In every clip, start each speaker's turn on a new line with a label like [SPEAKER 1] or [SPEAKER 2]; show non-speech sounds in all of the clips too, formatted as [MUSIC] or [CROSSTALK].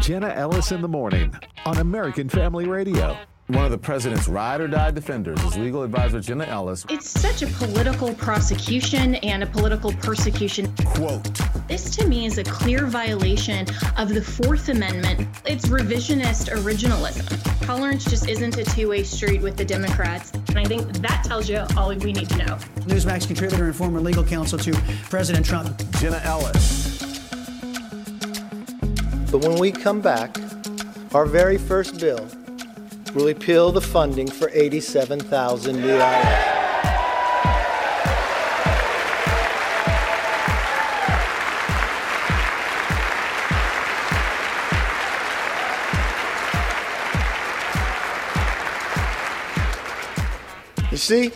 [SPEAKER 1] Jenna Ellis in the morning on American Family Radio.
[SPEAKER 2] One of the president's ride or die defenders is legal advisor Jenna Ellis.
[SPEAKER 3] It's such a political prosecution and a political persecution.
[SPEAKER 2] Quote
[SPEAKER 3] This to me is a clear violation of the Fourth Amendment. It's revisionist originalism. Tolerance just isn't a two way street with the Democrats. And I think that tells you all we need to know.
[SPEAKER 4] Newsmax contributor and former legal counsel to President Trump.
[SPEAKER 2] Jenna Ellis.
[SPEAKER 5] But when we come back, our very first bill will repeal the funding for 87,000 new IRS. You see,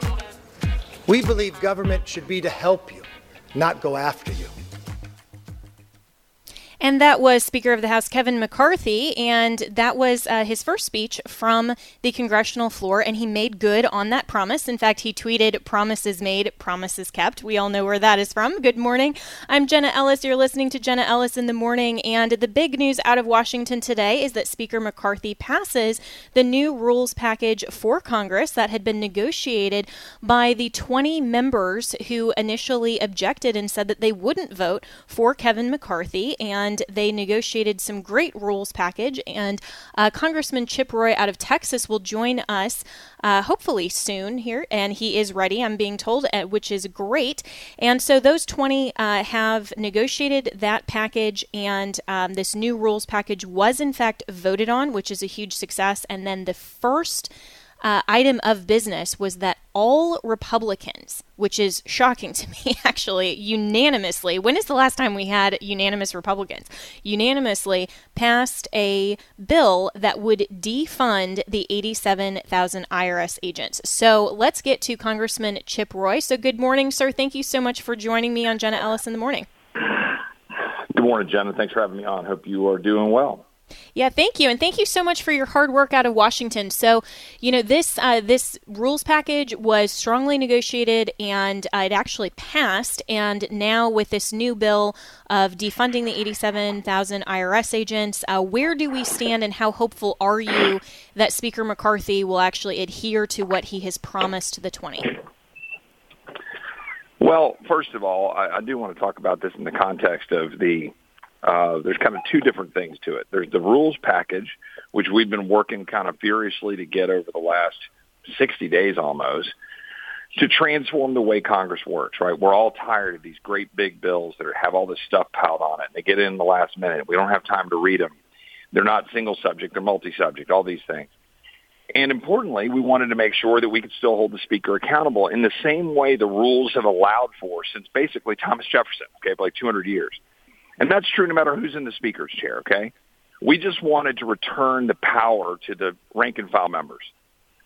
[SPEAKER 5] we believe government should be to help you, not go after you.
[SPEAKER 6] And that was Speaker of the House Kevin McCarthy, and that was uh, his first speech from the congressional floor, and he made good on that promise. In fact, he tweeted, Promises made, promises kept. We all know where that is from. Good morning. I'm Jenna Ellis. You're listening to Jenna Ellis in the morning, and the big news out of Washington today is that Speaker McCarthy passes the new rules package for Congress that had been negotiated by the 20 members who initially objected and said that they wouldn't vote for Kevin McCarthy. And and they negotiated some great rules package. And uh, Congressman Chip Roy out of Texas will join us uh, hopefully soon here, and he is ready, I'm being told, uh, which is great. And so those 20 uh, have negotiated that package, and um, this new rules package was in fact voted on, which is a huge success. And then the first uh, item of business was that all Republicans, which is shocking [LAUGHS] to me actually, unanimously, when is the last time we had unanimous Republicans? Unanimously passed a bill that would defund the 87,000 IRS agents. So let's get to Congressman Chip Roy. So good morning, sir. Thank you so much for joining me on Jenna Ellis in the morning.
[SPEAKER 7] Good morning, Jenna. Thanks for having me on. Hope you are doing well.
[SPEAKER 6] Yeah, thank you, and thank you so much for your hard work out of Washington. So, you know, this uh, this rules package was strongly negotiated, and uh, it actually passed. And now, with this new bill of defunding the eighty-seven thousand IRS agents, uh, where do we stand, and how hopeful are you that Speaker McCarthy will actually adhere to what he has promised the twenty?
[SPEAKER 7] Well, first of all, I, I do want to talk about this in the context of the uh, there's kind of two different things to it. There's the rules package, which we've been working kind of furiously to get over the last 60 days almost to transform the way Congress works, right? We're all tired of these great big bills that have all this stuff piled on it. and They get in the last minute. We don't have time to read them. They're not single subject. They're multi-subject, all these things. And importantly, we wanted to make sure that we could still hold the speaker accountable in the same way the rules have allowed for since basically Thomas Jefferson, okay, for like 200 years. And that's true no matter who's in the speaker's chair, okay? We just wanted to return the power to the rank and file members.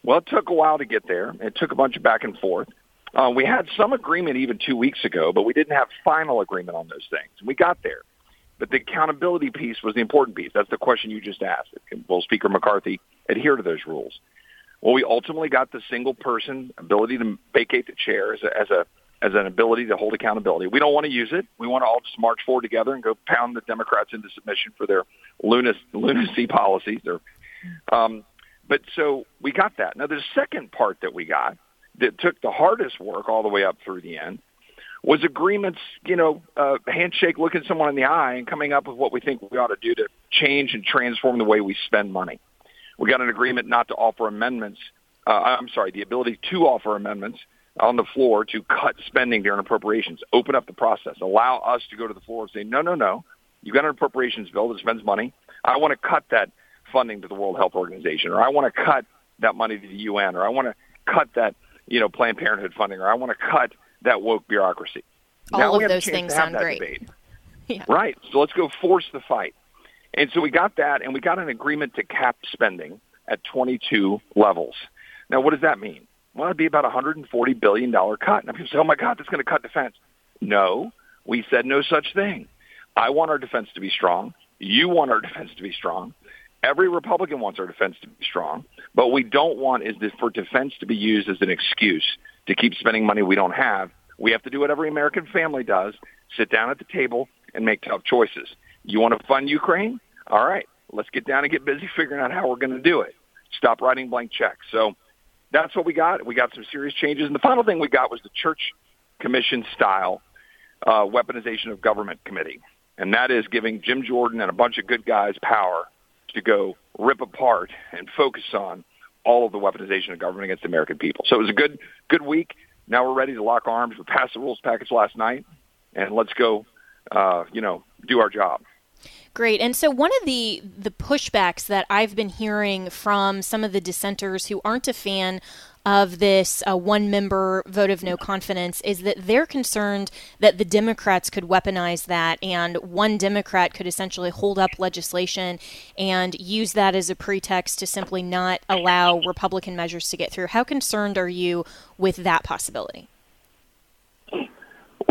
[SPEAKER 7] Well, it took a while to get there. It took a bunch of back and forth. Uh, we had some agreement even two weeks ago, but we didn't have final agreement on those things. We got there. But the accountability piece was the important piece. That's the question you just asked. Will Speaker McCarthy adhere to those rules? Well, we ultimately got the single person ability to vacate the chair as a, as a as an ability to hold accountability. We don't want to use it. We want to all just march forward together and go pound the Democrats into submission for their lunacy, policies. Um, but so we got that. Now, the second part that we got that took the hardest work all the way up through the end was agreements, you know, uh, handshake, looking someone in the eye and coming up with what we think we ought to do to change and transform the way we spend money. We got an agreement not to offer amendments. Uh, I'm sorry, the ability to offer amendments on the floor to cut spending during appropriations, open up the process, allow us to go to the floor and say, no, no, no, You've got an appropriations bill that spends money. I want to cut that funding to the World Health Organization, or I want to cut that money to the UN, or I want to cut that, you know, Planned Parenthood funding, or I want to cut that woke bureaucracy.
[SPEAKER 6] All
[SPEAKER 7] now
[SPEAKER 6] of those things sound great. [LAUGHS]
[SPEAKER 7] yeah. Right. So let's go force the fight. And so we got that, and we got an agreement to cap spending at 22 levels. Now, what does that mean? Well, it'd be about a $140 billion cut. Now people say, oh my God, that's going to cut defense. No, we said no such thing. I want our defense to be strong. You want our [LAUGHS] defense to be strong. Every Republican wants our defense to be strong. But what we don't want is for defense to be used as an excuse to keep spending money we don't have. We have to do what every American family does, sit down at the table and make tough choices. You want to fund Ukraine? all right, let's get down and get busy figuring out how we're going to do it. Stop writing blank checks. So that's what we got. We got some serious changes. And the final thing we got was the church commission style uh, weaponization of government committee. And that is giving Jim Jordan and a bunch of good guys power to go rip apart and focus on all of the weaponization of government against the American people. So it was a good, good week. Now we're ready to lock arms. We passed the rules package last night, and let's go, uh, you know, do our job.
[SPEAKER 6] Great. And so one of the the pushbacks that I've been hearing from some of the dissenters who aren't a fan of this uh, one member vote of no confidence is that they're concerned that the Democrats could weaponize that and one Democrat could essentially hold up legislation and use that as a pretext to simply not allow Republican measures to get through. How concerned are you with that possibility?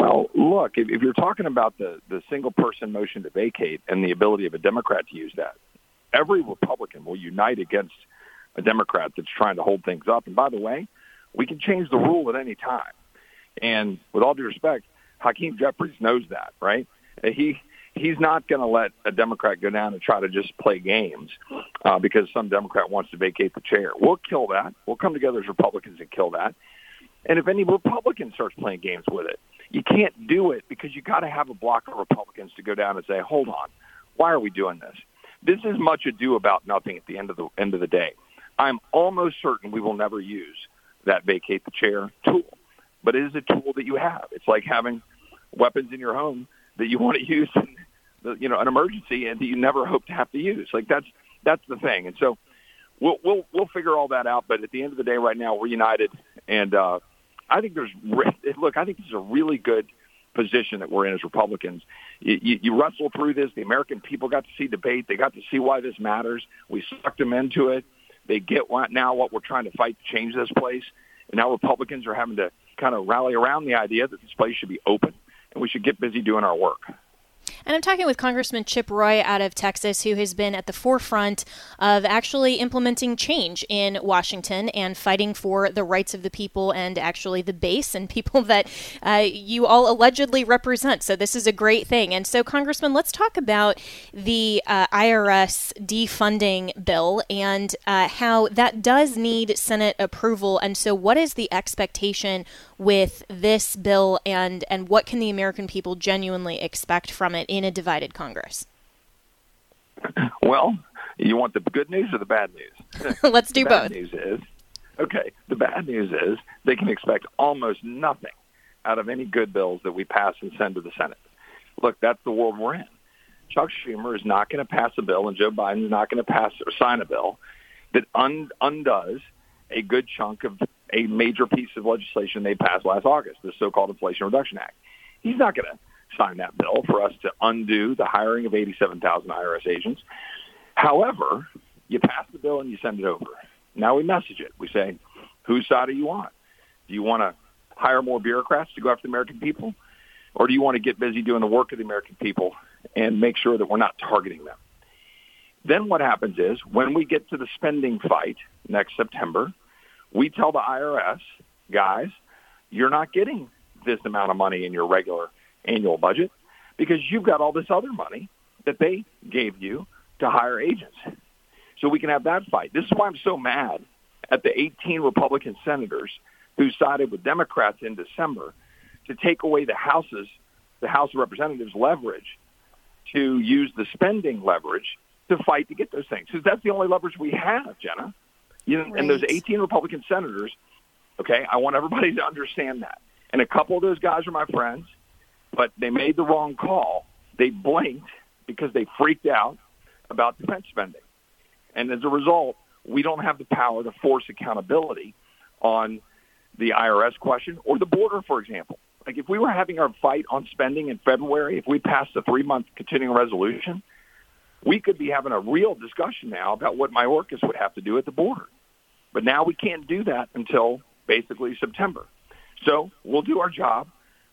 [SPEAKER 7] Well, look, if, if you're talking about the, the single person motion to vacate and the ability of a Democrat to use that, every Republican will unite against a Democrat that's trying to hold things up. And by the way, we can change the rule at any time. And with all due respect, Hakeem Jeffries knows that, right? He he's not going to let a Democrat go down and try to just play games uh, because some Democrat wants to vacate the chair. We'll kill that. We'll come together as Republicans and kill that. And if any Republican starts playing games with it, you can't do it because you got to have a block of Republicans to go down and say, "Hold on, why are we doing this?" This is much ado about nothing at the end of the end of the day. I'm almost certain we will never use that vacate the chair tool. But it is a tool that you have. It's like having weapons in your home that you want to use in the, you know an emergency and that you never hope to have to use. Like that's that's the thing. And so we'll we'll we'll figure all that out. But at the end of the day, right now we're united, and uh, I think there's look. I think this is a really good position that we're in as Republicans. You, you, you wrestle through this. The American people got to see debate. They got to see why this matters. We sucked them into it. They get what, now what we're trying to fight to change this place. And now Republicans are having to kind of rally around the idea that this place should be open and we should get busy doing our work.
[SPEAKER 6] And I'm talking with Congressman Chip Roy out of Texas, who has been at the forefront of actually implementing change in Washington and fighting for the rights of the people and actually the base and people [LAUGHS] that uh, you all allegedly represent. So this is a great thing. And so, Congressman, let's talk about the uh, IRS defunding bill and uh, how that does need Senate approval. And so, what is the expectation with this bill, and and what can the American people genuinely expect from it? in a divided Congress? [LAUGHS]
[SPEAKER 7] Well, you want the good news or the bad news? [LAUGHS]
[SPEAKER 6] Let's do
[SPEAKER 7] the
[SPEAKER 6] both.
[SPEAKER 7] Bad news is okay. The bad news is they can expect almost nothing out of any good bills that we pass and send to the Senate. Look, that's the world we're in. Chuck Schumer is not going to pass a bill, and Joe Biden is not going to pass or sign a bill that un- undoes a good chunk of a major piece of legislation they passed last August, the so-called Inflation Reduction Act. He's not going to sign that bill for us to undo the hiring of 87,000 IRS agents. However, you pass the bill and you send it over. Now we message it. We say, whose side do you want? Do you want to hire more bureaucrats to go after the American people? Or do you want to get busy doing the work of the American people and make sure that we're not targeting them? Then what happens is when we get to the spending fight next September, we tell the IRS, guys, you're not getting this amount of money in your regular annual budget because you've got all this other money that they gave you to hire agents. So we can have that fight. This is why I'm so mad at the 18 Republican senators who sided with Democrats in December to take away the House's, the House of Representatives leverage to use the spending leverage to fight to get those things. Because that's the only leverage we have, Jenna. You right. And those 18 Republican senators, okay, I want everybody to understand that. And a couple of those guys are my friends but they made the wrong call. They blinked because they freaked out about defense spending. And as a result, we don't have the power to force accountability on the IRS question or the border, for example. Like if we were having our fight on spending in February, if we passed the three-month continuing resolution, we could be having a real discussion now about what Mayorkas would have to do at the border. But now we can't do that until basically September. So we'll do our job.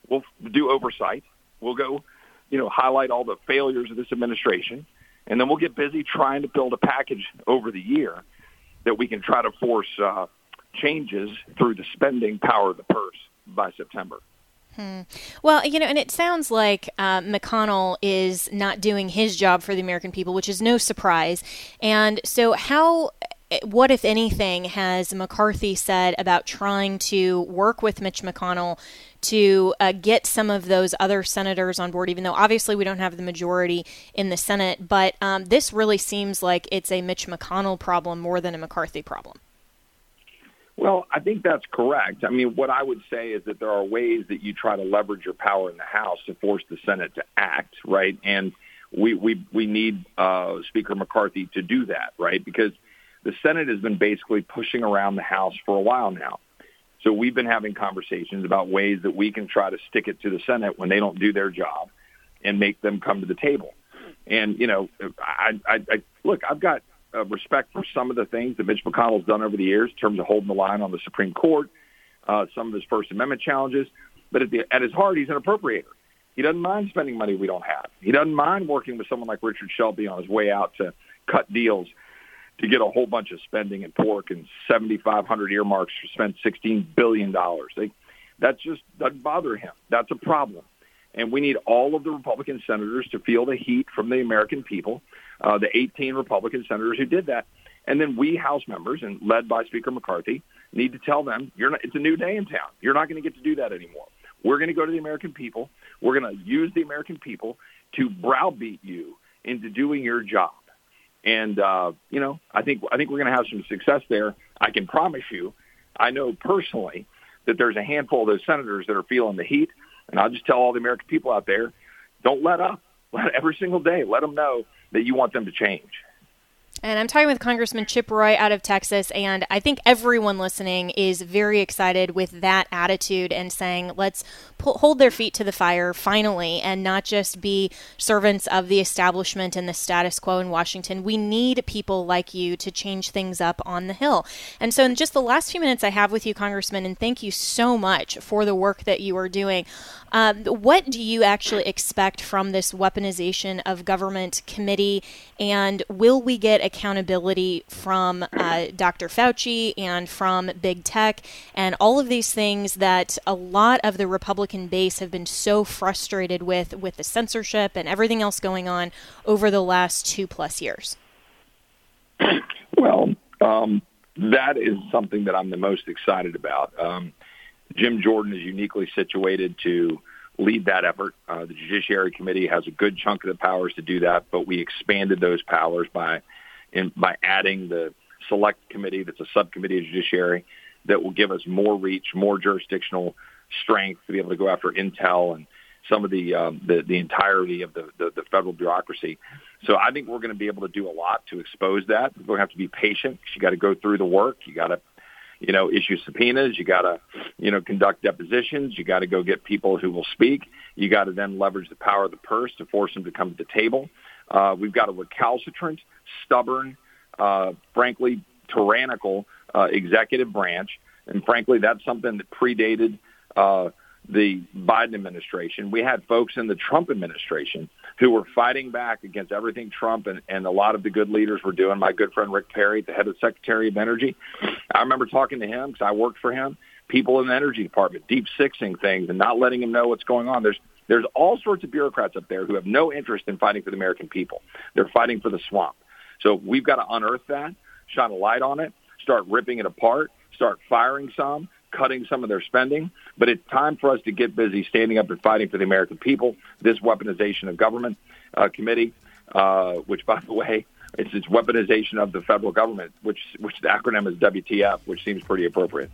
[SPEAKER 7] We'll do oversight. We'll go, you know, highlight all the failures of this administration, and then we'll get busy trying to build a package over the year that we can try to force uh, changes through the spending power of the purse by September.
[SPEAKER 6] Hmm. Well, you know, and it sounds like uh, McConnell is not doing his job for the American people, which is no surprise. And so, how what, if anything, has McCarthy said about trying to work with Mitch McConnell to uh, get some of those other senators on board, even though obviously we don't have the majority in the Senate? But um, this really seems like it's a Mitch McConnell problem more than a McCarthy problem.
[SPEAKER 7] Well, I think that's correct. I mean, what I would say is that there are ways that you try to leverage your power in the House to force the Senate to act, right? And we we we need uh, Speaker McCarthy to do that, right? Because the Senate has been basically pushing around the House for a while now. So we've been having conversations about ways that we can try to stick it to the Senate when they don't do their job and make them come to the table. And, you know, I, I, I look, I've got uh, respect for some of the things that Mitch McConnell's done over the years in terms of holding the line on the Supreme Court, uh, some of his First Amendment challenges. But at, the, at his heart, he's an appropriator. He doesn't mind spending money we don't have. He doesn't mind working with someone like Richard Shelby on his way out to cut deals to get a whole bunch of spending in pork and 7,500 earmarks to spend $16 billion. They, that just doesn't bother him. That's a problem. And we need all of the Republican senators to feel the heat from the American people, uh, the 18 Republican senators who did that. And then we House members, and led by Speaker McCarthy, need to tell them, you're not, it's a new day in town. You're not going to get to do that anymore. We're going to go to the American people. We're going to use the American people to browbeat you into doing your job. And uh, you know, I think I think we're going to have some success there. I can promise you. I know personally that there's a handful of those senators that are feeling the heat, and I'll just tell all the American people out there, don't let up. [LAUGHS] Let every single day, let them know that you want them to change.
[SPEAKER 6] And I'm talking with Congressman Chip Roy out of Texas, and I think everyone listening is very excited with that attitude and saying, let's pull, hold their feet to the fire finally and not just be servants of the establishment and the status quo in Washington. We need people like you to change things up on the Hill. And so, in just the last few minutes I have with you, Congressman, and thank you so much for the work that you are doing. Um, what do you actually expect from this weaponization of government committee? And will we get accountability from uh, Dr. Fauci and from big tech and all of these things that a lot of the Republican base have been so frustrated with, with the censorship and everything else going on over the last two plus years?
[SPEAKER 7] Well, um, that is something that I'm the most excited about. Um, Jim Jordan is uniquely situated to lead that effort. Uh, the Judiciary Committee has a good chunk of the powers to do that, but we expanded those powers by in, by adding the Select Committee, that's a subcommittee of Judiciary, that will give us more reach, more jurisdictional strength to be able to go after intel and some of the um, the, the entirety of the, the, the federal bureaucracy. So I think we're going to be able to do a lot to expose that. We're going to have to be patient. You got to go through the work. You got to you know, issue subpoenas. You got to, you know, conduct depositions. You got to go get people who will speak. You got to then leverage the power of the purse to force them to come to the table. Uh, we've got a recalcitrant, stubborn, uh, frankly, tyrannical uh, executive branch. And frankly, that's something that predated uh, the Biden administration. We had folks in the Trump administration who were fighting back against everything Trump and, and a lot of the good leaders were doing. My good friend Rick Perry, the head of Secretary of Energy, I remember talking to him because I worked for him. People in the energy department deep sixing things and not letting him know what's going on. There's there's all sorts of bureaucrats up there who have no interest in fighting for the American people. They're fighting for the swamp. So we've got to unearth that, shine a light on it, start ripping it apart, start firing some, cutting some of their spending. But it's time for us to get busy standing up and fighting for the American people. This weaponization of government uh, committee, uh, which, by the way, it's its weaponization of the federal government, which which the acronym is WTF, which seems pretty appropriate.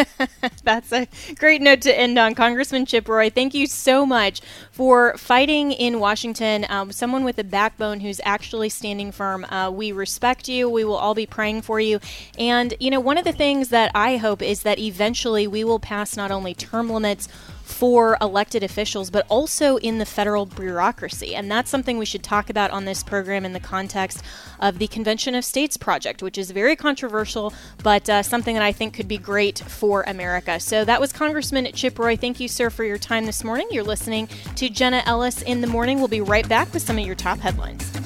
[SPEAKER 7] [LAUGHS]
[SPEAKER 6] That's a great note to end on, Congressman Chip Roy. Thank you so much for fighting in Washington. Um, someone with a backbone who's actually standing firm. Uh, we respect you. We will all be praying for you. And you know, one of the things that I hope is that eventually we will pass not only term limits for elected officials, but also in the federal bureaucracy. And that's something we should talk about on this program in the context of the Convention of States project, which is very controversial, but uh, something that I think could be great for America. So that was Congressman Chip Roy. Thank you, sir, for your time this morning. You're listening to Jenna Ellis in the morning. We'll be right back with some of your top headlines.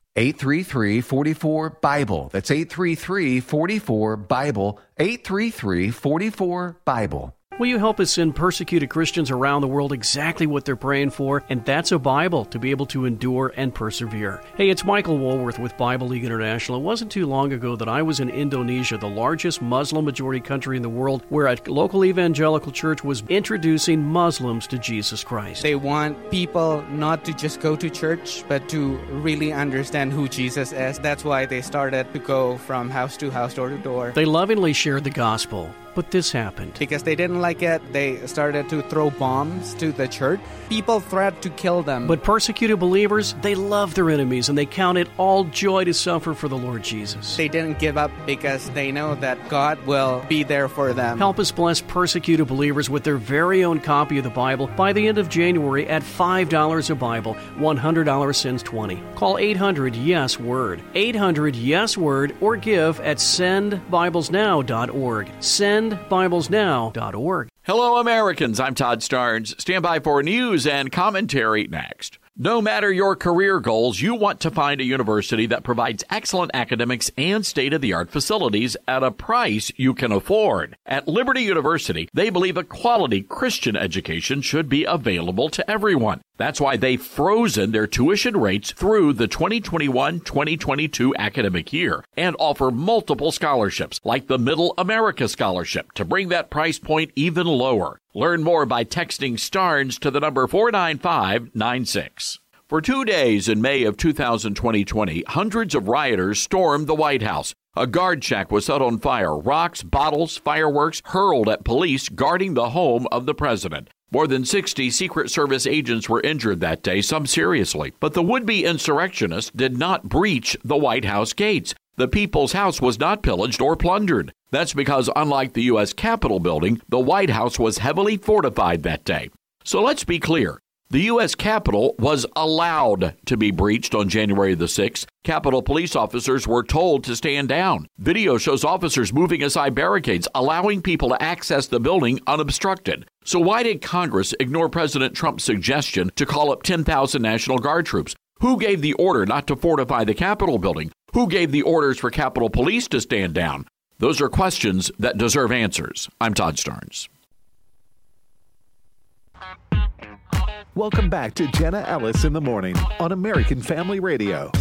[SPEAKER 8] 833 44 Bible. That's 833 44 Bible. 833 44 Bible.
[SPEAKER 9] Will you help us send persecuted Christians around the world exactly what they're praying for? And that's a Bible to be able to endure and persevere. Hey, it's Michael Woolworth with Bible League International. It wasn't too long ago that I was in Indonesia, the largest Muslim majority country in the world, where a local evangelical church was introducing Muslims to Jesus Christ.
[SPEAKER 10] They want people not to just go to church, but to really understand who Jesus is. That's why they started to go from house to house, door to door.
[SPEAKER 9] They lovingly shared the gospel. But this happened.
[SPEAKER 10] Because they didn't like it, they started to throw bombs to the church. People threatened to kill them.
[SPEAKER 9] But persecuted believers, they love their enemies and they count it all joy to suffer for the Lord Jesus.
[SPEAKER 10] They didn't give up because they know that God will be there for them.
[SPEAKER 9] Help us bless persecuted believers with their very own copy of the Bible by the end of January at $5 a Bible. $100 sends 20. Call 800 Yes Word. 800 Yes Word or give at sendbiblesnow.org. Send sendbiblesnow.org.
[SPEAKER 11] Hello, Americans. I'm Todd Starnes. Stand by for news and commentary next. No matter your career goals, you want to find a university that provides excellent academics and state of the art facilities at a price you can afford. At Liberty University, they believe a quality Christian education should be available to everyone. That's why they've frozen their tuition rates through the 2021-2022 academic year and offer multiple scholarships like the Middle America Scholarship to bring that price point even lower. Learn more by texting STARNS to the number 49596. For two days in May of 2020, hundreds of rioters stormed the White House. A guard shack was set on fire, rocks, bottles, fireworks hurled at police guarding the home of the president. More than 60 Secret Service agents were injured that day, some seriously. But the would be insurrectionists did not breach the White House gates. The People's House was not pillaged or plundered. That's because, unlike the U.S. Capitol building, the White House was heavily fortified that day. So let's be clear. The U.S. Capitol was allowed to be breached on January the 6th. Capitol police officers were told to stand down. Video shows officers moving aside barricades, allowing people to access the building unobstructed. So, why did Congress ignore President Trump's suggestion to call up 10,000 National Guard troops? Who gave the order not to fortify the Capitol building? Who gave the orders for Capitol Police to stand down? Those are questions that deserve answers. I'm Todd Starnes.
[SPEAKER 1] Welcome back to Jenna Ellis in the Morning on American Family Radio.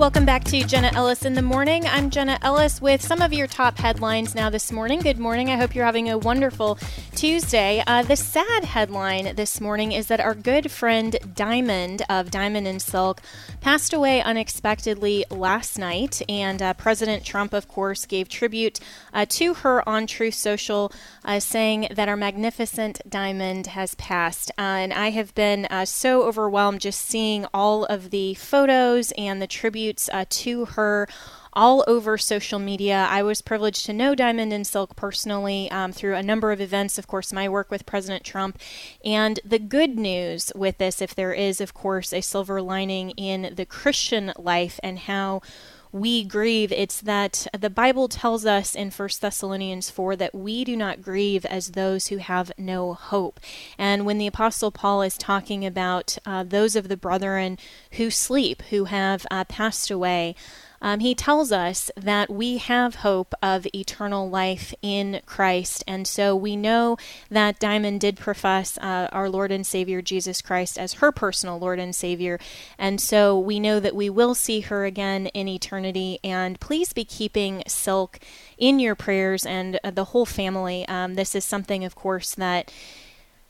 [SPEAKER 6] Welcome back to Jenna Ellis in the Morning. I'm Jenna Ellis with some of your top headlines now this morning. Good morning. I hope you're having a wonderful Tuesday. Uh, the sad headline this morning is that our good friend Diamond of Diamond and Silk passed away unexpectedly last night. And uh, President Trump, of course, gave tribute uh, to her on Truth Social, uh, saying that our magnificent Diamond has passed. Uh, and I have been uh, so overwhelmed just seeing all of the photos and the tribute uh, to her all over social media. I was privileged to know Diamond and Silk personally um, through a number of events, of course, my work with President Trump. And the good news with this, if there is, of course, a silver lining in the Christian life and how we grieve. It's that the bible tells us in 1 thessalonians 4 that we do not grieve as those who have no hope. And when the apostle paul is talking about uh, those of the brethren who sleep who have uh, passed away um, he tells us that we have hope of eternal life in Christ. And so we know that Diamond did profess uh, our Lord and Savior Jesus Christ as her personal Lord and Savior. And so we know that we will see her again in eternity. And please be keeping Silk in your prayers and uh, the whole family. Um, this is something, of course, that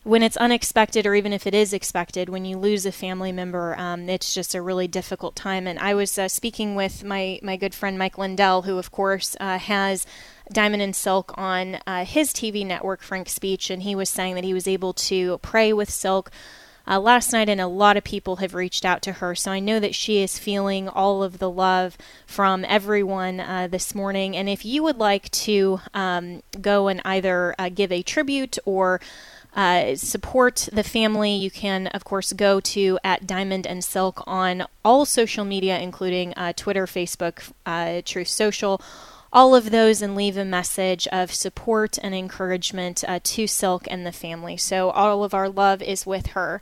[SPEAKER 6] when it's unexpected or even if it is expected when you lose a family member um, it's just a really difficult time and i was uh, speaking with my, my good friend mike lindell who of course uh, has diamond and silk on uh, his tv network frank speech and he was saying that he was able to pray with silk uh, last night, and a lot of people have reached out to her. So I know that she is feeling all of the love from everyone uh, this morning. And if you would like to um, go and either uh, give a tribute or uh, support the family, you can, of course, go to at Diamond and Silk on all social media, including uh, Twitter, Facebook, uh, Truth Social, all of those, and leave a message of support and encouragement uh, to Silk and the family. So, all of our love is with her.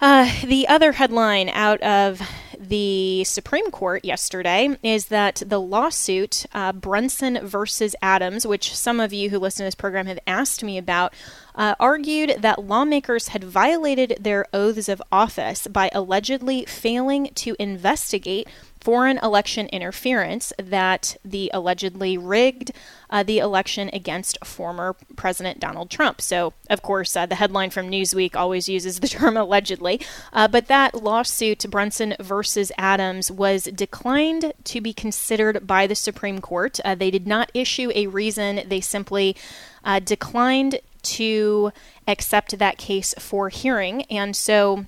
[SPEAKER 6] Uh, the other headline out of the Supreme Court yesterday is that the lawsuit uh, Brunson versus Adams, which some of you who listen to this program have asked me about, uh, argued that lawmakers had violated their oaths of office by allegedly failing to investigate foreign election interference that the allegedly rigged uh, the election against former President Donald Trump. So, of course, uh, the headline from Newsweek always uses the [LAUGHS] term allegedly, uh, but that lawsuit, Brunson versus Adams, was declined to be considered by the Supreme Court. Uh, they did not issue a reason, they simply uh, declined to accept that case for hearing. And so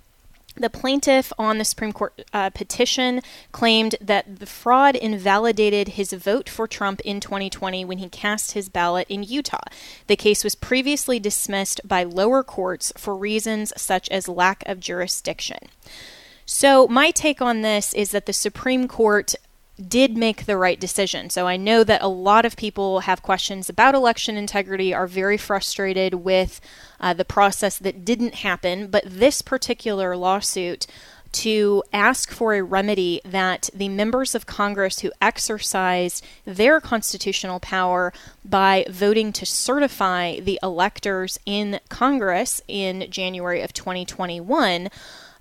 [SPEAKER 6] the plaintiff on the Supreme Court uh, petition claimed that the fraud invalidated his vote for Trump in 2020 when he cast his ballot in Utah. The case was previously dismissed by lower courts for reasons such as lack of jurisdiction. So, my take on this is that the Supreme Court did make the right decision. So I know that a lot of people have questions about election integrity, are very frustrated with uh, the process that didn't happen, but this particular lawsuit to ask for a remedy that the members of Congress who exercised their constitutional power by voting to certify the electors in Congress in January of 2021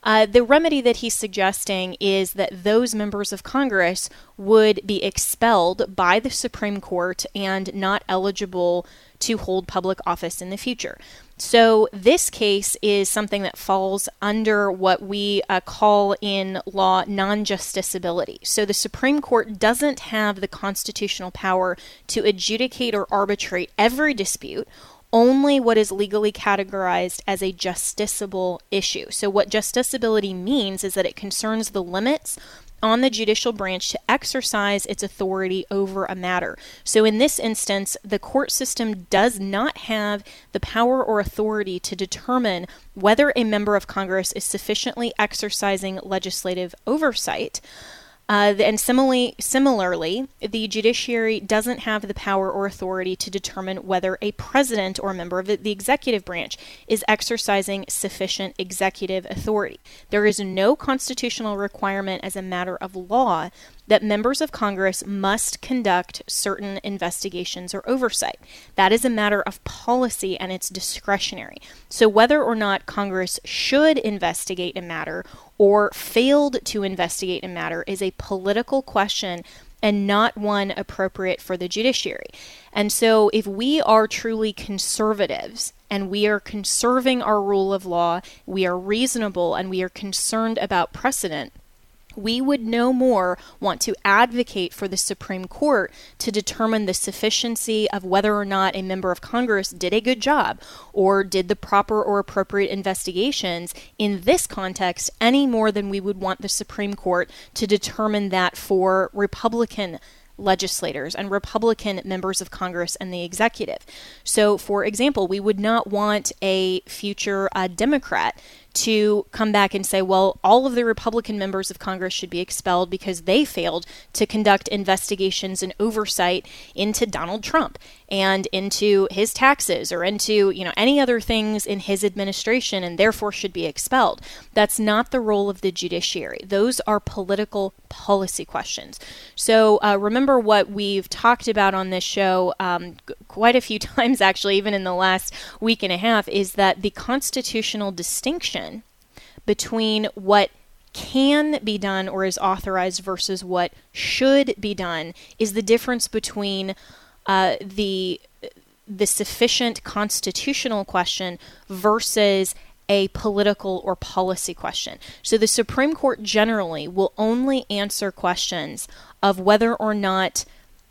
[SPEAKER 6] uh, the remedy that he's suggesting is that those members of Congress would be expelled by the Supreme Court and not eligible to hold public office in the future. So, this case is something that falls under what we uh, call in law non justiciability. So, the Supreme Court doesn't have the constitutional power to adjudicate or arbitrate every dispute only what is legally categorized as a justiciable issue. So, what justiciability means is that it concerns the limits on the judicial branch to exercise its authority over a matter. So, in this instance, the court system does not have the power or authority to determine whether a member of Congress is sufficiently exercising legislative oversight. Uh, and similarly, similarly, the judiciary doesn't have the power or authority to determine whether a president or a member of the executive branch is exercising sufficient executive authority. There is no constitutional requirement as a matter of law that members of Congress must conduct certain investigations or oversight. That is a matter of policy and it's discretionary. So, whether or not Congress should investigate a matter or failed to investigate a matter is a political question and not one appropriate for the judiciary. And so, if we are truly conservatives and we are conserving our rule of law, we are reasonable, and we are concerned about precedent, we would no more want to advocate for the Supreme Court to determine the sufficiency of whether or not a member of Congress did a good job or did the proper or appropriate investigations in this context any more than we would want the Supreme Court to determine that for Republican legislators and Republican members of Congress and the executive. So, for example, we would not want a future uh, Democrat to come back and say, well, all of the Republican members of Congress should be expelled because they failed to conduct investigations and oversight into Donald Trump and into his taxes or into, you know, any other things in his administration and therefore should be expelled. That's not the role of the judiciary. Those are political policy questions. So uh, remember what we've talked about on this show um, quite a few [LAUGHS] times, actually, even in the last week and a half, is that the constitutional distinction between what can be done or is authorized versus what should be done is the difference between uh, the the sufficient constitutional question versus a political or policy question. So the Supreme Court generally will only answer questions of whether or not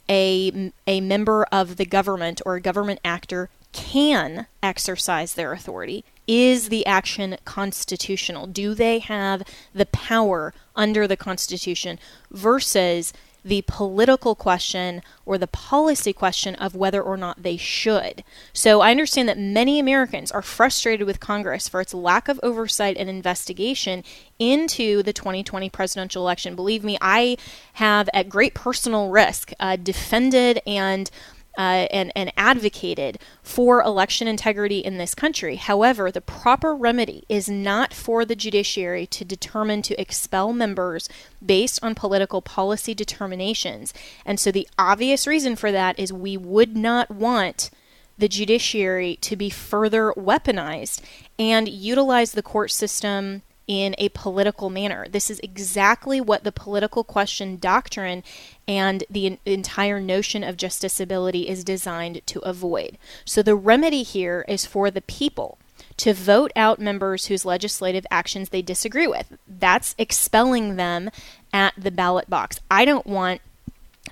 [SPEAKER 6] a, a member of the government or a government actor can exercise their authority. Is the action constitutional? Do they have the power under the Constitution versus the political question or the policy question of whether or not they should. So I understand that many Americans are frustrated with Congress for its lack of oversight and investigation into the 2020 presidential election. Believe me, I have, at great personal risk, uh, defended and uh, and, and advocated for election integrity in this country. However, the proper remedy is not for the judiciary to determine to expel members based on political policy determinations. And so the obvious reason for that is we would not want the judiciary to be further weaponized and utilize the court system in a political manner. This is exactly what the political question doctrine and the entire notion of justiciability is designed to avoid. So the remedy here is for the people to vote out members whose legislative actions they disagree with. That's expelling them at the ballot box. I don't want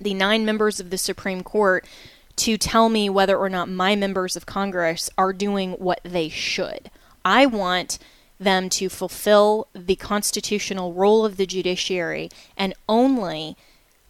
[SPEAKER 6] the nine members of the Supreme Court to tell me whether or not my members of Congress are doing what they should. I want them to fulfill the constitutional role of the judiciary and only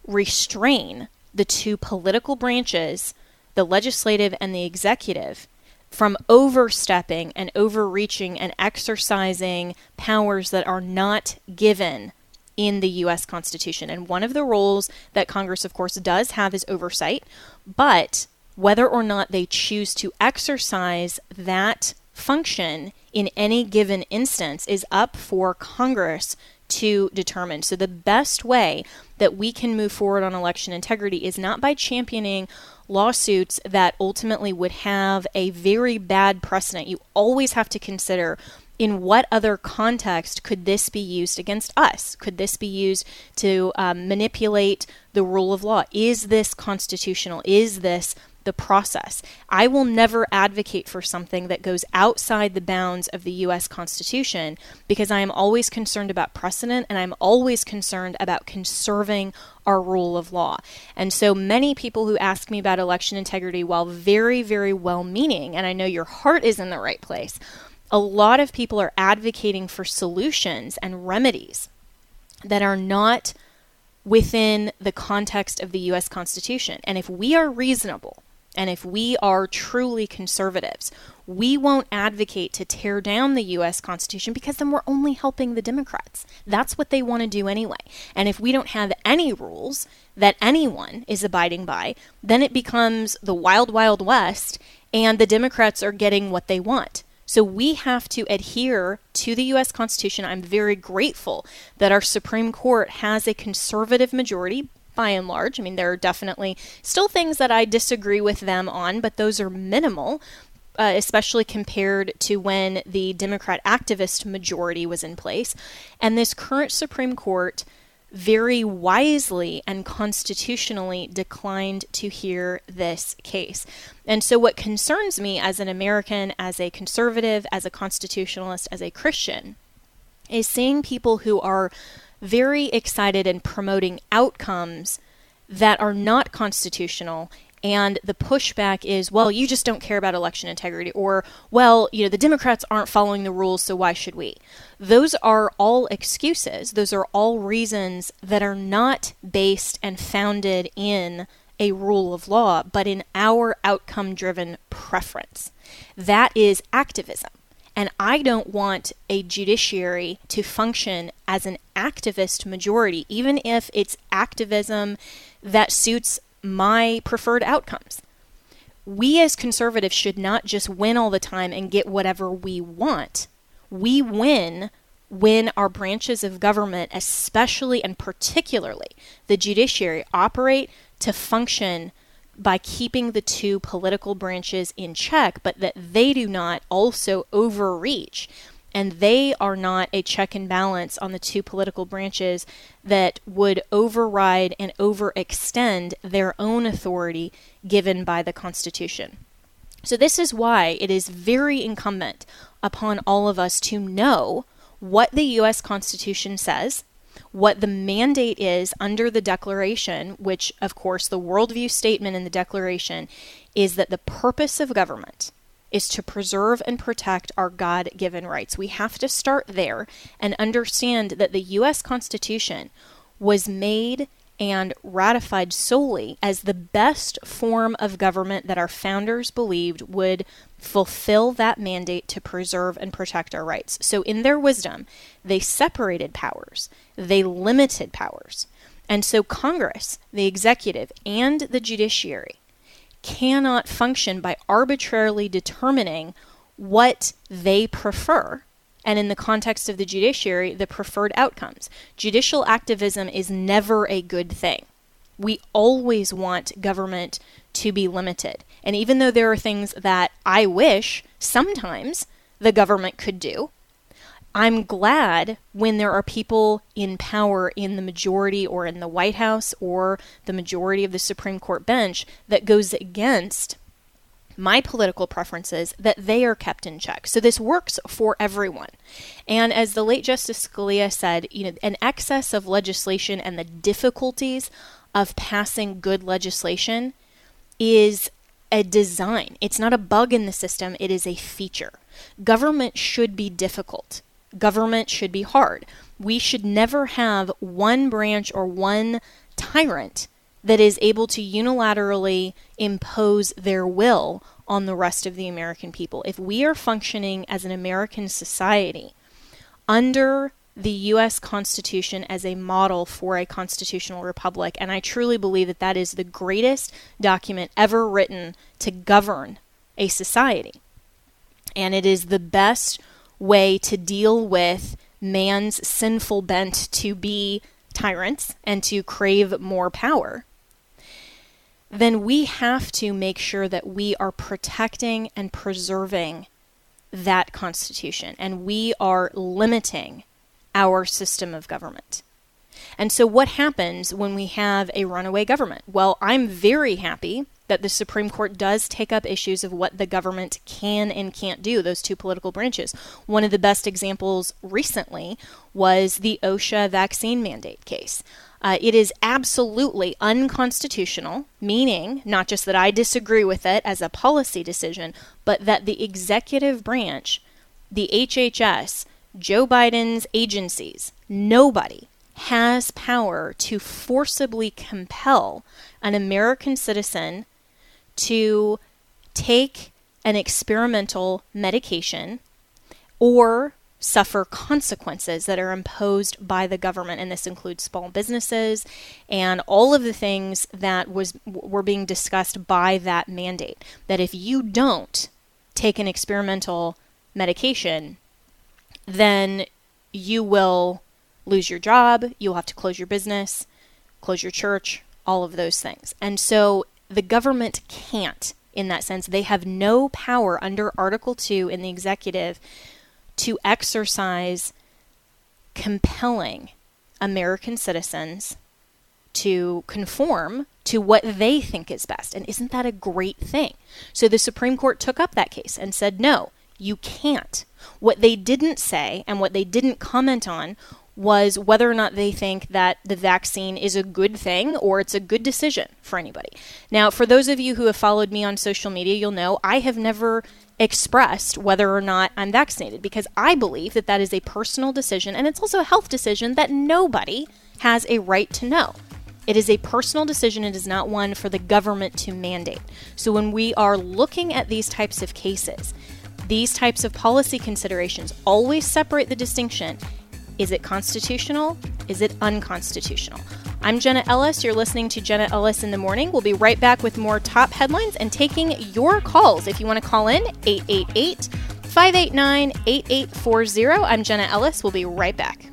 [SPEAKER 6] restrain the two political branches, the legislative and the executive, from overstepping and overreaching and exercising powers that are not given in the U.S. Constitution. And one of the roles that Congress, of course, does have is oversight, but whether or not they choose to exercise that function in any given instance is up for Congress to determine. So, the best way that we can move forward on election integrity is not by championing lawsuits that ultimately would have a very bad precedent. You always have to consider in what other context could this be used against us? Could this be used to um, manipulate the rule of law? Is this constitutional? Is this the process. I will never advocate for something that goes outside the bounds of the U.S. Constitution because I am always concerned about precedent and I'm always concerned about conserving our rule of law. And so many people who ask me about election integrity, while very, very well meaning, and I know your heart is in the right place, a lot of people are advocating for solutions and remedies that are not within the context of the US Constitution. And if we are reasonable and if we are truly conservatives, we won't advocate to tear down the U.S. Constitution because then we're only helping the Democrats. That's what they want to do anyway. And if we don't have any rules that anyone is abiding by, then it becomes the wild, wild west, and the Democrats are getting what they want. So we have to adhere to the U.S. Constitution. I'm very grateful that our Supreme Court has a conservative majority by and large. I mean, there are definitely still things that I disagree with them on, but those are minimal. Uh, especially compared to when the Democrat activist majority was in place. And this current Supreme Court very wisely and constitutionally declined to hear this case. And so, what concerns me as an American, as a conservative, as a constitutionalist, as a Christian, is seeing people who are very excited and promoting outcomes that are not constitutional. And the pushback is well you just don't care about election integrity. Or well you know the democrats aren't following the rules so why should we? Those are all excuses. Those are all reasons that are not based and founded in a rule of law but in our outcome driven preference. That is activism And I don't want a judiciary to function as an activist majority, even if it's activism that suits my preferred outcomes. We as conservatives should not just win all the time and get whatever we want. We win when our branches of government, especially and particularly the judiciary, operate to function by keeping the two political branches in check, but that they do not also overreach. And they are not a check and balance on the two political branches that would override and overextend their own authority given by the Constitution. So, this is why it is very incumbent upon all of us to know what the U.S. Constitution says, what the mandate is under the Declaration, which, of course, the worldview statement in the Declaration is that the purpose of government is to preserve and protect our God given rights. We have to start there and understand that the U.S. Constitution was made and ratified solely as the best form of government that our founders believed would fulfill that mandate to preserve and protect our rights. So, in their wisdom, they separated powers, they limited powers. And so, Congress, the executive, and the judiciary cannot function by arbitrarily determining what they prefer and in the context of the judiciary, the preferred outcomes. Judicial activism is never a good thing. We always want government to be limited. And even though there are things that I wish sometimes the government could do, I'm glad when there are people in power in the majority or in the White House or the majority of the Supreme Court bench that goes against my political preferences that they are kept in check. So this works for everyone. And as the late Justice Scalia said, you know, an excess of legislation and the difficulties of passing good legislation is a design. It's not a bug in the system, it is a feature. Government should be difficult. Government should be hard. We should never have one branch or one tyrant that is able to unilaterally impose their will on the rest of the American people. If we are functioning as an American society under the U.S. Constitution as a model for a constitutional republic, and I truly believe that that is the greatest document ever written to govern a society. And it is the best way to deal with man's sinful bent to be tyrants and to crave more power then we have to make sure that we are protecting and preserving that Constitution and we are limiting our system of government. And so, what happens when we have a runaway government? Well, I'm very happy that the Supreme Court does take up issues of what the government can and can't do, those two political branches. One of the best examples recently was the OSHA vaccine mandate case. Uh, it is absolutely unconstitutional, meaning not just that I disagree with it as a policy decision, but that the executive branch, the HHS, Joe Biden's agencies, nobody has power to forcibly compel an American citizen to take an experimental medication or suffer consequences that are imposed by the government. And this includes small businesses and all of the things that was were being discussed by that mandate. That if you don't take an experimental medication then you will lose your job you'll have to close your business close your church all of those things and so the government can't in that sense they have no power under article 2 in the executive to exercise compelling American citizens to conform to what they think is best. And isn't that a great thing? So the Supreme Court took up that case and said, no, you can't. What they didn't say and what they didn't comment on was whether or not they think that the vaccine is a good thing or it's a good decision for anybody. Now, for those of you who have followed me on social media, you'll know I have never expressed whether or not I'm vaccinated because I believe that that is a personal decision and it's also a health decision that nobody has a right to know. It is a personal decision, it is not one for the government to mandate. So when we are looking at these types of cases, these types of policy considerations always separate the distinction. Is it constitutional? Is it unconstitutional? I'm Jenna Ellis. You're listening to Jenna Ellis in the Morning. We'll be right back with more top headlines and taking your calls. If you want to call in, 888 589 8840. I'm Jenna Ellis. We'll be right back.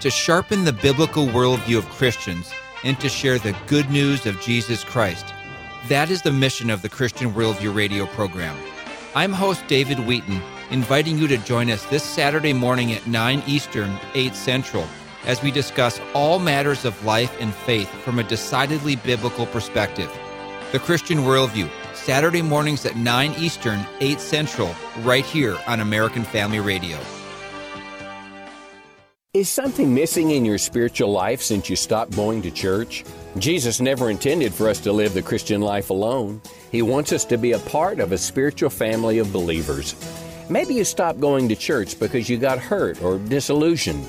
[SPEAKER 12] To sharpen the biblical worldview of Christians and to share the good news of Jesus Christ. That is the mission of the Christian Worldview radio program. I'm host David Wheaton, inviting you to join us this Saturday morning at 9 Eastern, 8 Central, as we discuss all matters of life and faith from a decidedly biblical perspective. The Christian Worldview, Saturday mornings at 9 Eastern, 8 Central, right here on American Family Radio.
[SPEAKER 13] Is something missing in your spiritual life since you stopped going to church? Jesus never intended for us to live the Christian life alone. He wants us to be a part of a spiritual family of believers. Maybe you stopped going to church because you got hurt or disillusioned.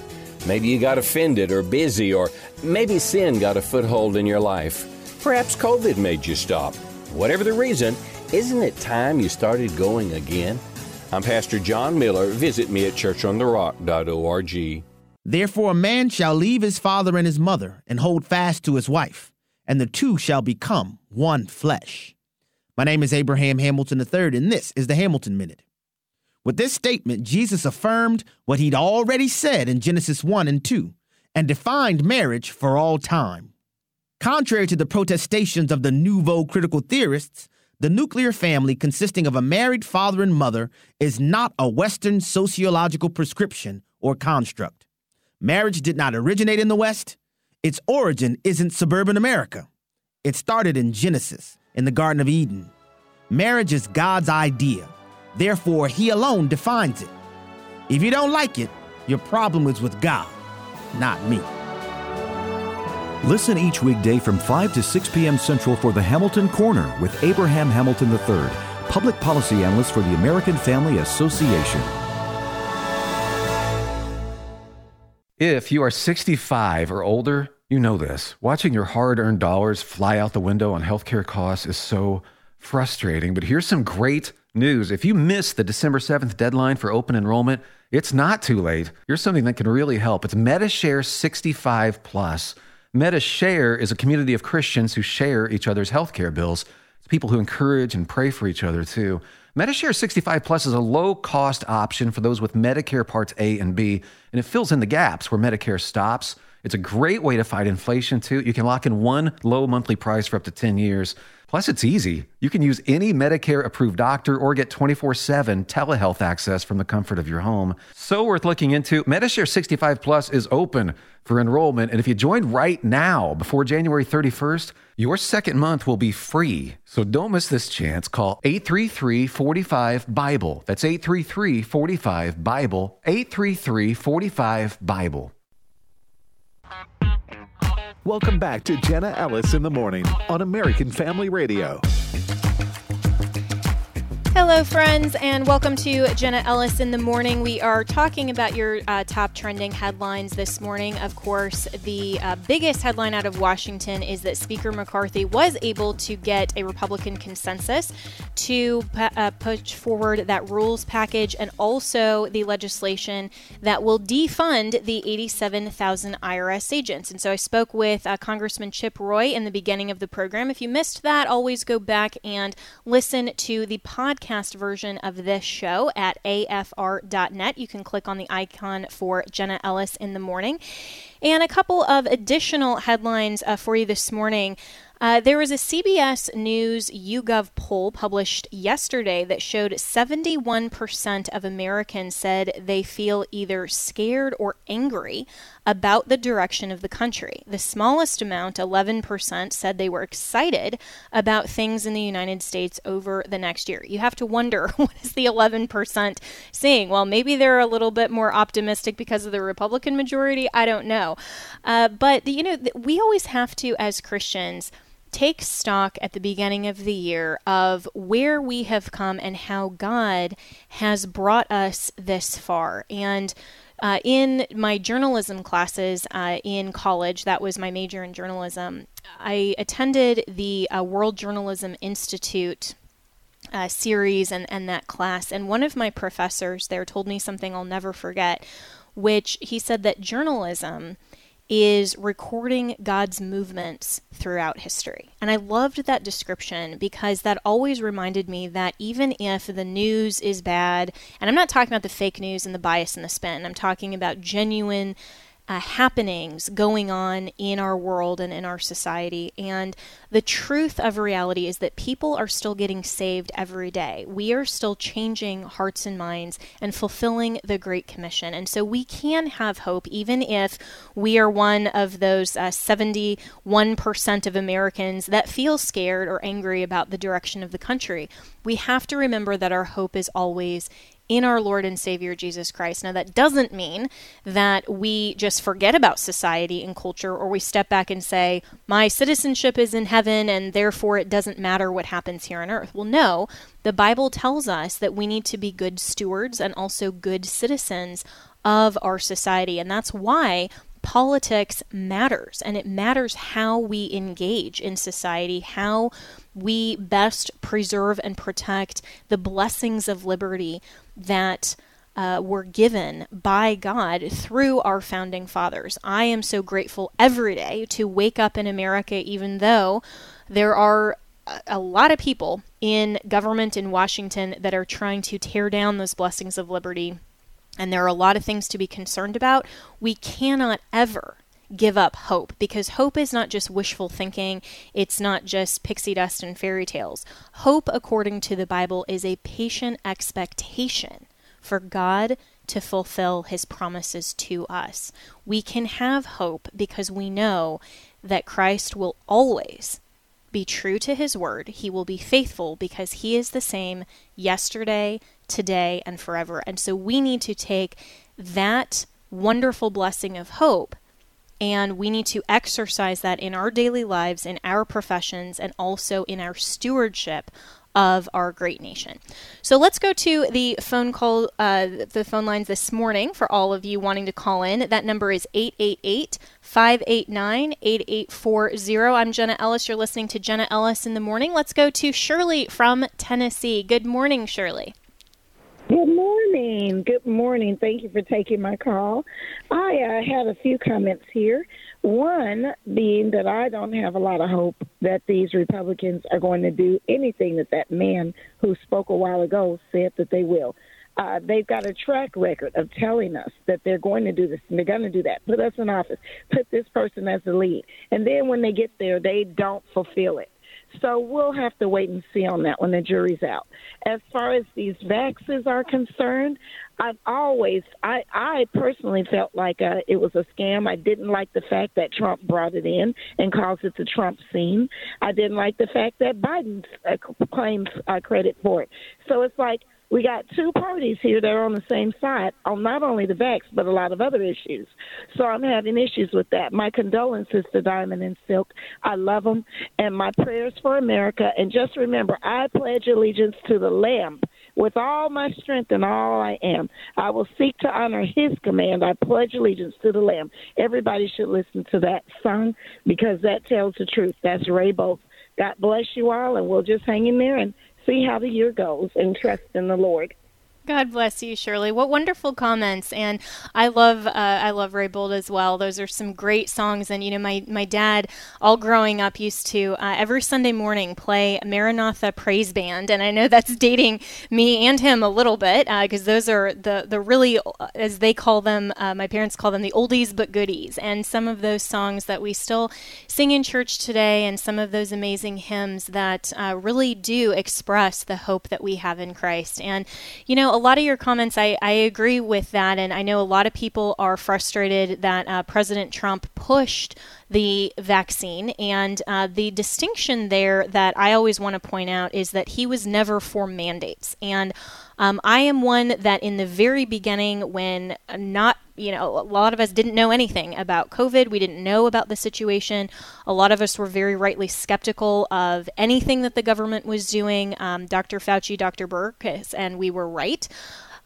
[SPEAKER 13] Maybe you got offended or busy, or maybe sin got a foothold in your life. Perhaps COVID made you stop. Whatever the reason, isn't it time you started going again? I'm Pastor John Miller. Visit me at churchontherock.org.
[SPEAKER 14] Therefore, a man shall leave his father and his mother and hold fast to his wife, and the two shall become one flesh. My name is Abraham Hamilton III, and this is the Hamilton Minute. With this statement, Jesus affirmed what he'd already said in Genesis 1 and 2 and defined marriage for all time. Contrary to the protestations of the nouveau critical theorists, the nuclear family consisting of a married father and mother is not a Western sociological prescription or construct. Marriage did not originate in the West. Its origin isn't suburban America. It started in Genesis, in the Garden of Eden. Marriage is God's idea. Therefore, He alone defines it. If you don't like it, your problem is with God, not me.
[SPEAKER 1] Listen each weekday from 5 to 6 p.m. Central for the Hamilton Corner with Abraham Hamilton III, public policy analyst for the American Family Association.
[SPEAKER 8] If you are 65 or older, you know this. Watching your hard earned dollars fly out the window on healthcare costs is so frustrating. But here's some great news. If you missed the December 7th deadline for open enrollment, it's not too late. Here's something that can really help. It's Medi-Share 65 Plus. Medi-Share is a community of Christians who share each other's healthcare bills. People who encourage and pray for each other too. Medi-Share 65 Plus is a low cost option for those with Medicare Parts A and B, and it fills in the gaps where Medicare stops. It's a great way to fight inflation too. You can lock in one low monthly price for up to 10 years. Plus, it's easy. You can use any Medicare approved doctor or get 24 7 telehealth access from the comfort of your home. So worth looking into. Medi-Share 65 Plus is open for enrollment. And if you join right now before January 31st, your second month will be free. So don't miss this chance. Call 833 45 Bible. That's 833 45 Bible. 833 45 Bible.
[SPEAKER 1] Welcome back to Jenna Ellis in the Morning on American Family Radio.
[SPEAKER 6] Hello, friends, and welcome to Jenna Ellis in the morning. We are talking about your uh, top trending headlines this morning. Of course, the uh, biggest headline out of Washington is that Speaker McCarthy was able to get a Republican consensus to uh, push forward that rules package and also the legislation that will defund the 87,000 IRS agents. And so I spoke with uh, Congressman Chip Roy in the beginning of the program. If you missed that, always go back and listen to the podcast podcast version of this show at afr.net. You can click on the icon for Jenna Ellis in the morning. And a couple of additional headlines uh, for you this morning. Uh, there was a CBS News YouGov poll published yesterday that showed 71% of Americans said they feel either scared or angry about the direction of the country. The smallest amount, 11%, said they were excited about things in the United States over the next year. You have to wonder [LAUGHS] what is the 11% saying? Well, maybe they're a little bit more optimistic because of the Republican majority. I don't know. Uh, but, you know, we always have to, as Christians, take stock at the beginning of the year of where we have come and how God has brought us this far. And uh, in my journalism classes uh, in college, that was my major in journalism, I attended the uh, World Journalism Institute. Uh, series and, and that class. And one of my professors there told me something I'll never forget, which he said that journalism is recording God's movements throughout history. And I loved that description because that always reminded me that even if the news is bad, and I'm not talking about the fake news and the bias and the spin, I'm talking about genuine uh, happenings going on in our world and in our society. And the truth of reality is that people are still getting saved every day. We are still changing hearts and minds and fulfilling the Great Commission. And so we can have hope, even if we are one of those uh, 71% of Americans that feel scared or angry about the direction of the country. We have to remember that our hope is always in our Lord and Savior Jesus Christ. Now, that doesn't mean that we just forget about society and culture or we step back and say, my citizenship is in heaven and therefore it doesn't matter what happens here on earth. Well, no, the Bible tells us that we need to be good stewards and also good citizens of our society. And that's why politics matters and it matters how we engage in society, how we best preserve and protect the blessings of liberty that uh, were given by God through our founding fathers. I am so grateful every day to wake up in America, even though there are a lot of people in government in Washington that are trying to tear down those blessings of liberty. And there are a lot of things to be concerned about. We cannot ever give up hope because hope is not just wishful thinking, it's not just pixie dust and fairy tales. Hope, according to the Bible, is a patient expectation for God to fulfill his promises to us. We can have hope because we know that Christ will always be true to his word. He will be faithful because he is the same yesterday, today, and forever. And so we need to take that wonderful blessing of hope and we need to exercise that in our daily lives, in our professions, and also in our stewardship of our great nation. So let's go to the phone call, uh, the phone lines this morning for all of you wanting to call in. That number is 888 589 8840. I'm Jenna Ellis. You're listening to Jenna Ellis in the morning. Let's go to Shirley from Tennessee. Good morning, Shirley.
[SPEAKER 15] Good morning. Good morning. Thank you for taking my call. I uh, had a few comments here. One being that I don't have a lot of hope that these Republicans are going to do anything that that man who spoke a while ago said that they will. Uh, they've got a track record of telling us that they're going to do this and they're going to do that. Put us in office. Put this person as the lead. And then when they get there, they don't fulfill it. So we'll have to wait and see on that when the jury's out. As far as these vaxes are concerned, I've always, I, I personally felt like uh, it was a scam. I didn't like the fact that Trump brought it in and caused it the Trump scene. I didn't like the fact that Biden uh, claims uh, credit for it. So it's like we got two parties here that are on the same side on not only the vax but a lot of other issues. So I'm having issues with that. My condolences to Diamond and Silk. I love them, and my prayers for America. And just remember, I pledge allegiance to the Lamb with all my strength and all I am. I will seek to honor His command. I pledge allegiance to the Lamb. Everybody should listen to that song because that tells the truth. That's Ray Boltz. God bless you all, and we'll just hang in there and see how the year goes and trust in the Lord.
[SPEAKER 6] God bless you, Shirley. What wonderful comments, and I love uh, I love Ray Boltz as well. Those are some great songs, and you know my my dad, all growing up, used to uh, every Sunday morning play Maranatha Praise Band, and I know that's dating me and him a little bit because uh, those are the the really as they call them, uh, my parents call them the oldies but goodies, and some of those songs that we still sing in church today, and some of those amazing hymns that uh, really do express the hope that we have in Christ, and you know a lot of your comments, I, I agree with that. And I know a lot of people are frustrated that uh, President Trump pushed the vaccine. And uh, the distinction there that I always want to point out is that he was never for mandates. And um, I am one that in the very beginning, when not you know, a lot of us didn't know anything about COVID. We didn't know about the situation. A lot of us were very rightly skeptical of anything that the government was doing. Um, Dr. Fauci, Dr. Birx, and we were right.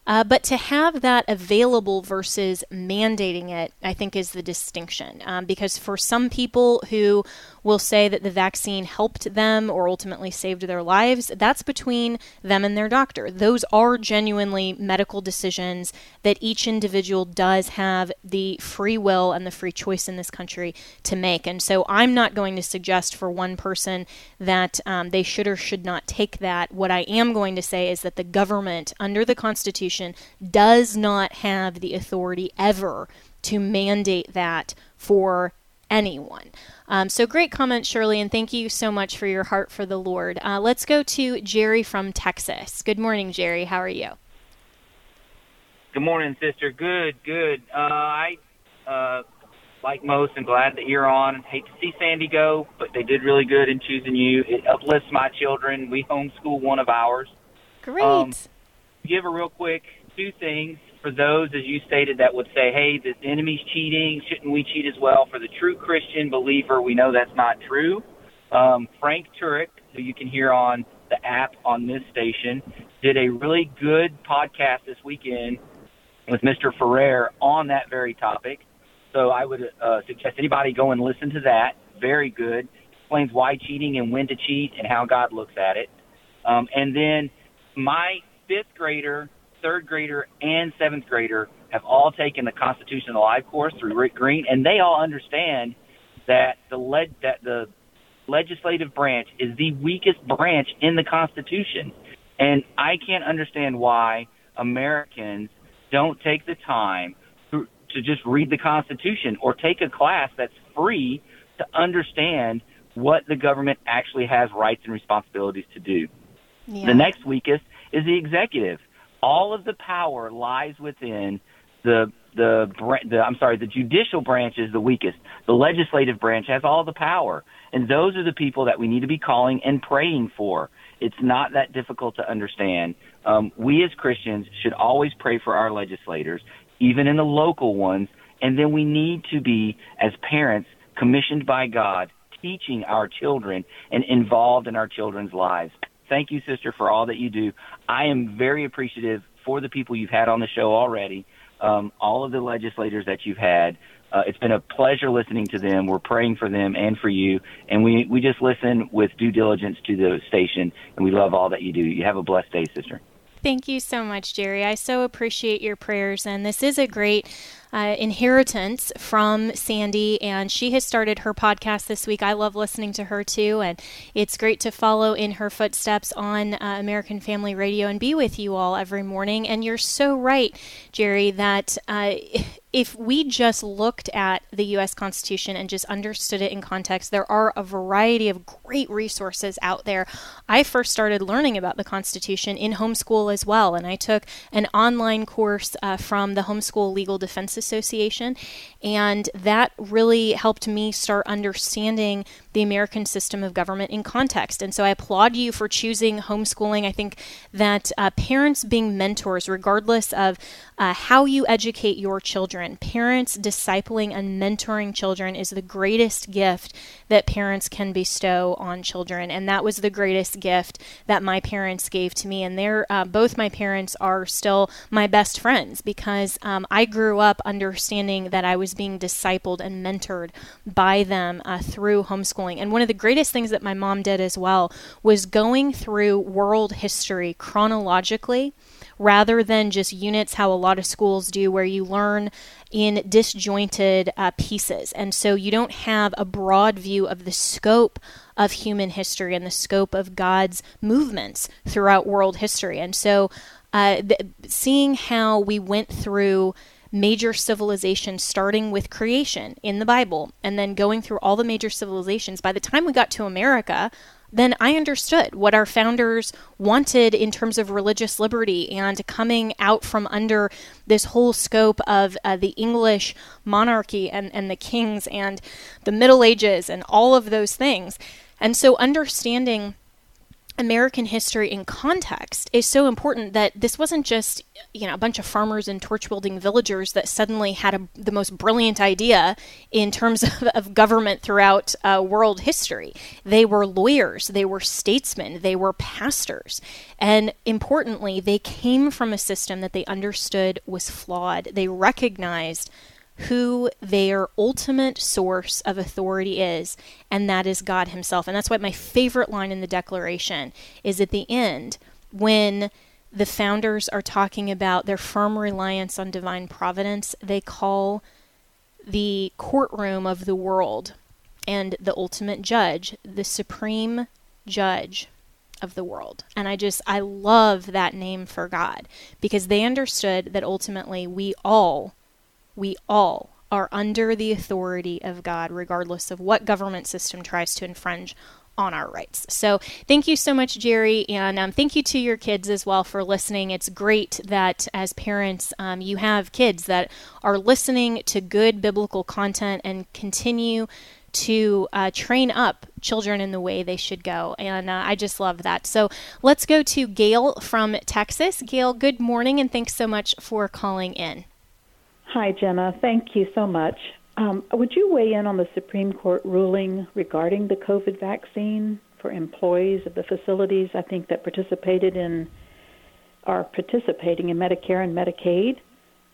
[SPEAKER 6] Uh, but to have that available versus mandating it, I think, is the distinction. Um, because for some people who will say that the vaccine helped them or ultimately saved their lives, that's between them and their doctor. Those are genuinely medical decisions that each individual does have the free will and the free choice in this country to make. And so I'm not going to suggest for one person that um, they should or should not take that. What I am going to say is that the government, under the Constitution, does not have the authority ever to mandate that for anyone. Um, so great comment, Shirley, and thank you so much for your heart for the Lord. Uh, let's go to Jerry from Texas. Good morning, Jerry. How are you?
[SPEAKER 7] Good morning, sister. Good, good. Uh, I, uh, like most, am glad that you're on. Hate to see Sandy go, but they did really good in choosing you. It uplifts my children. We homeschool one of ours.
[SPEAKER 6] Great. Um,
[SPEAKER 7] give a real quick two things for those, as you stated, that would say, hey, the enemy's cheating. Shouldn't we cheat as well? For the true Christian believer, we know that's not true. Um, Frank Turek, who you can hear on the app on this station, did a really good podcast this weekend with Mr. Ferrer on that very topic. So I would uh, suggest anybody go and listen to that. Very good. Explains why cheating and when to cheat and how God looks at it. Um, and then my fifth grader third grader and seventh grader have all taken the Constitution Alive course through Rick Green, and they all understand that the led that the legislative branch is the weakest branch in the Constitution, and I can't understand why Americans don't take the time to, to just read the Constitution or take a class that's free to understand what the government actually has rights and responsibilities to do. Yeah. The next weakest is the executive all of the power lies within the the, the I'm sorry, the judicial branch is the weakest. The legislative branch has all the power, and those are the people that we need to be calling and praying for. It's not that difficult to understand. Um, we as Christians should always pray for our legislators, even in the local ones, and then we need to be, as parents, commissioned by God, teaching our children and involved in our children's lives. Thank you, sister, for all that you do. I am very appreciative for the people you've had on the show already, um, all of the legislators that you've had. Uh, it's been a pleasure listening to them. We're praying for them and for you, and we we just listen with due diligence to the station, and we love all that you do. You have a blessed day, sister.
[SPEAKER 6] Thank you so much, Jerry. I so appreciate your prayers, and this is a great uh, inheritance from Sandy, and she has started her podcast this week. I love listening to her too, and it's great to follow in her footsteps on uh, American Family Radio and be with you all every morning. And you're so right, Jerry, that uh, if we just looked at the U.S. Constitution and just understood it in context, there are a variety of great resources out there. I first started learning about the Constitution in homeschool as well, and I took an online course uh, from the Homeschool Legal Defense Association, and that really helped me start understanding the American system of government in context. And so I applaud you for choosing homeschooling. I think that uh, parents being mentors, regardless of uh, how you educate your children, parents discipling and mentoring children is the greatest gift that parents can bestow on children. And that was the greatest gift that my parents gave to me. And they're, uh, both my parents are still my best friends because um, I grew up understanding that I was being discipled and mentored by them uh, through homeschooling. And one of the greatest things that my mom did as well was going through world history chronologically rather than just units, how a lot of schools do, where you learn in disjointed uh, pieces. And so you don't have a broad view of the scope of human history and the scope of God's movements throughout world history. And so uh, th- seeing how we went through major civilizations starting with creation in the Bible and then going through all the major civilizations. By the time we got to America, then I understood what our founders wanted in terms of religious liberty and coming out from under this whole scope of uh, the English monarchy and, and the kings and the Middle Ages and all of those things. And so understanding American history in context is so important that this wasn't just you know a bunch of farmers and torch wielding villagers that suddenly had a, the most brilliant idea in terms [LAUGHS] of, of government throughout uh, world history. They were lawyers, they were statesmen, they were pastors, and importantly, they came from a system that they understood was flawed. They recognized who their ultimate source of authority is, and that is God Himself. And that's why my favorite line in the Declaration is at the end when the founders are talking about their firm reliance on divine providence, they call the courtroom of the world and the ultimate judge the supreme judge of the world. And I just, I love that name for God because they understood that ultimately we all we all are under the authority of God, regardless of what government system tries to infringe on our rights. So, thank you so much, Jerry, and um, thank you to your kids as well for listening. It's great that as parents, um, you have kids that are listening to good biblical content and continue to uh, train up children in the way they should go. And uh, I just love that. So, let's go to Gail from Texas. Gail, good morning, and thanks so much for calling in.
[SPEAKER 16] Hi, Jenna. Thank you so much. Um, would you weigh in on the Supreme Court ruling regarding the COVID vaccine for employees of the facilities? I think that participated in are participating in Medicare and Medicaid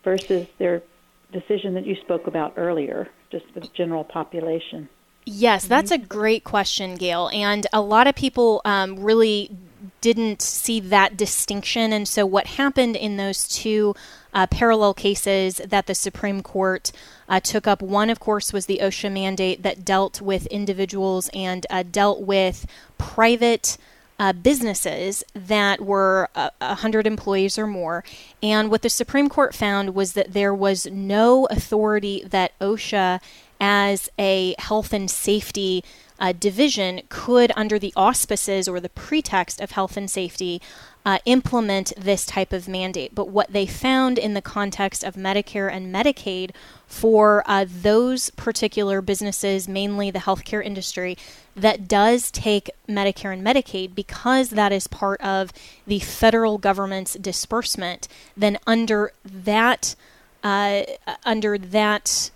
[SPEAKER 16] versus their decision that you spoke about earlier, just the general population.
[SPEAKER 6] Yes, that's a great question, Gail. And a lot of people um, really didn't see that distinction. And so, what happened in those two uh, parallel cases that the Supreme Court uh, took up. One, of course, was the OSHA mandate that dealt with individuals and uh, dealt with private. Uh, businesses that were uh, 100 employees or more. And what the Supreme Court found was that there was no authority that OSHA, as a health and safety uh, division, could, under the auspices or the pretext of health and safety, uh, implement this type of mandate. But what they found in the context of Medicare and Medicaid for uh, those particular businesses, mainly the healthcare industry, that does take Medicare and Medicaid because that is part of the federal government's disbursement, then under that uh, under that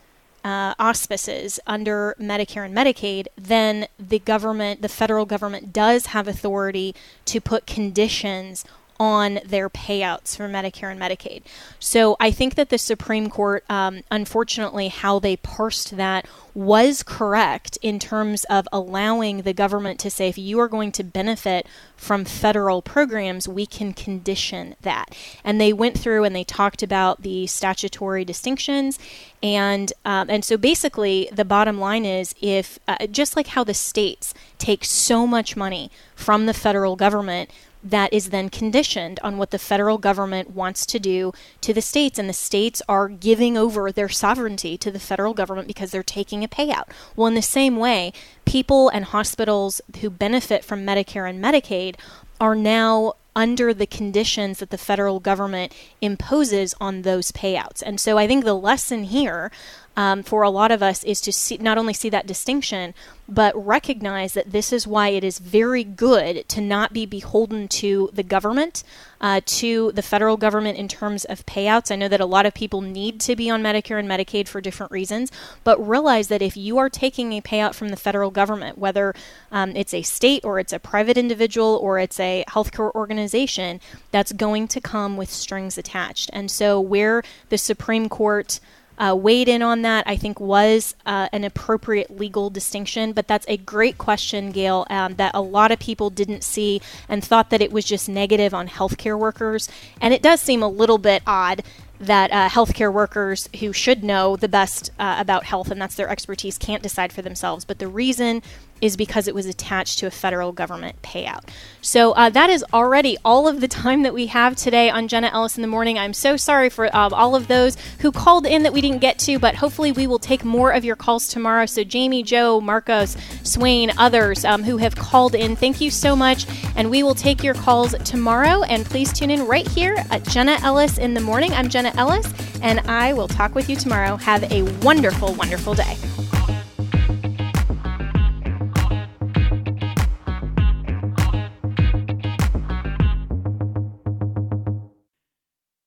[SPEAKER 6] uh, auspices under Medicare and Medicaid, then the government, the federal government, does have authority to put conditions on their payouts for Medicare and Medicaid. So I think that the Supreme Court, um, unfortunately, how they parsed that was correct in terms of allowing the government to say if you are going to benefit from federal programs, we can condition that. And they went through and they talked about the statutory distinctions, and um, and so basically the bottom line is if uh, just like how the states take so much money from the federal government that is then conditioned on what the federal government wants to do to the states. And the states are giving over their sovereignty to the federal government because they're taking a payout. Well, in the same way, people and hospitals who benefit from Medicare and Medicaid are now under the conditions that the federal government imposes on those payouts. And so I think the lesson here um, for a lot of us is to see, not only see that distinction, but recognize that this is why it is very good to not be beholden to the government, uh, to the federal government in terms of payouts. I know that a lot of people need to be on Medicare and Medicaid for different reasons, but realize that if you are taking a payout from the federal government, whether um, it's a state or it's a private individual or it's a healthcare organization, that's going to come with strings attached. And so, where the Supreme Court uh, weighed in on that, I think was uh, an appropriate legal distinction. But that's a great question, Gail, um, that a lot of people didn't see and thought that it was just negative on healthcare workers. And it does seem a little bit odd that uh, healthcare workers who should know the best uh, about health and that's their expertise can't decide for themselves. But the reason is because it was attached to a federal government payout. So uh, that is already all of the time that we have today on Jenna Ellis in the Morning. I'm so sorry for uh, all of those who called in that we didn't get to, but hopefully we will take more of your calls tomorrow. So Jamie, Joe, Marcos, Swain, others um, who have called in, thank you so much. And we will take your calls tomorrow. And please tune in right here at Jenna Ellis in the Morning. I'm Jenna Ellis, and I will talk with you tomorrow. Have a wonderful, wonderful day.